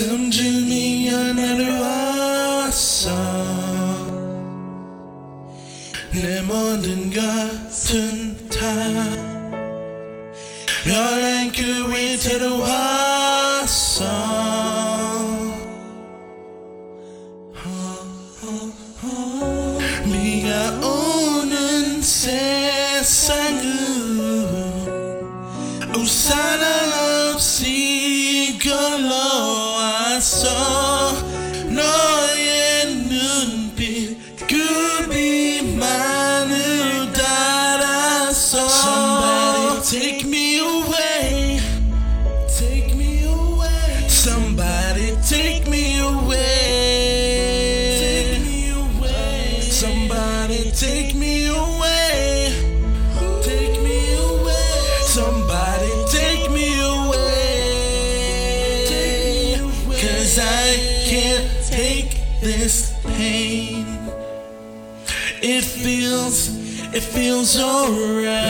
숨죽이며 나를 왔어. 내 모든 것은 다 별난 그 위태로 왔어. 비가 오는 세상은 우산 없 So. Cause I can't take this pain. It feels, it feels alright.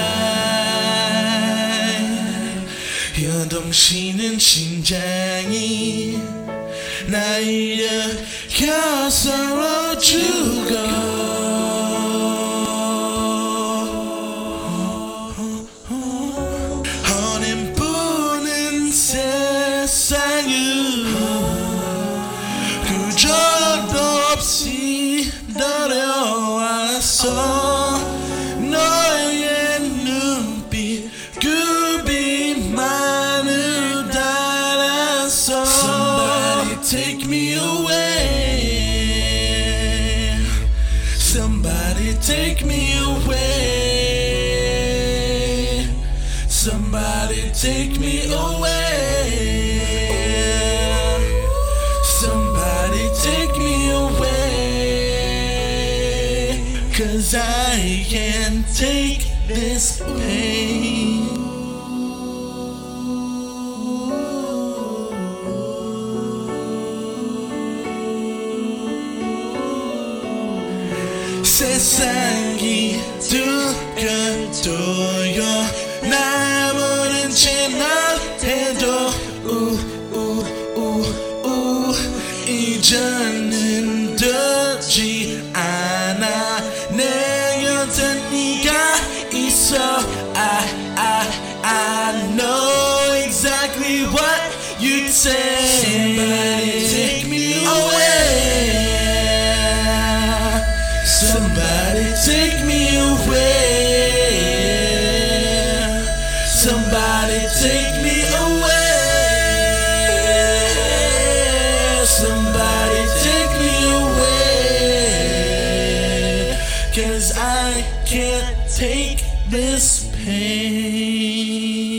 여동치는 심장이 나 일으켜서 죽어 Take me away Somebody take me away Somebody take me away. I can't take this pain. 세상이 두렵도요 나 모른 채 나한테도 우우우우 이제 Somebody take me away Somebody take me away. Somebody take me away. Somebody take me away. Cause I can't take this pain.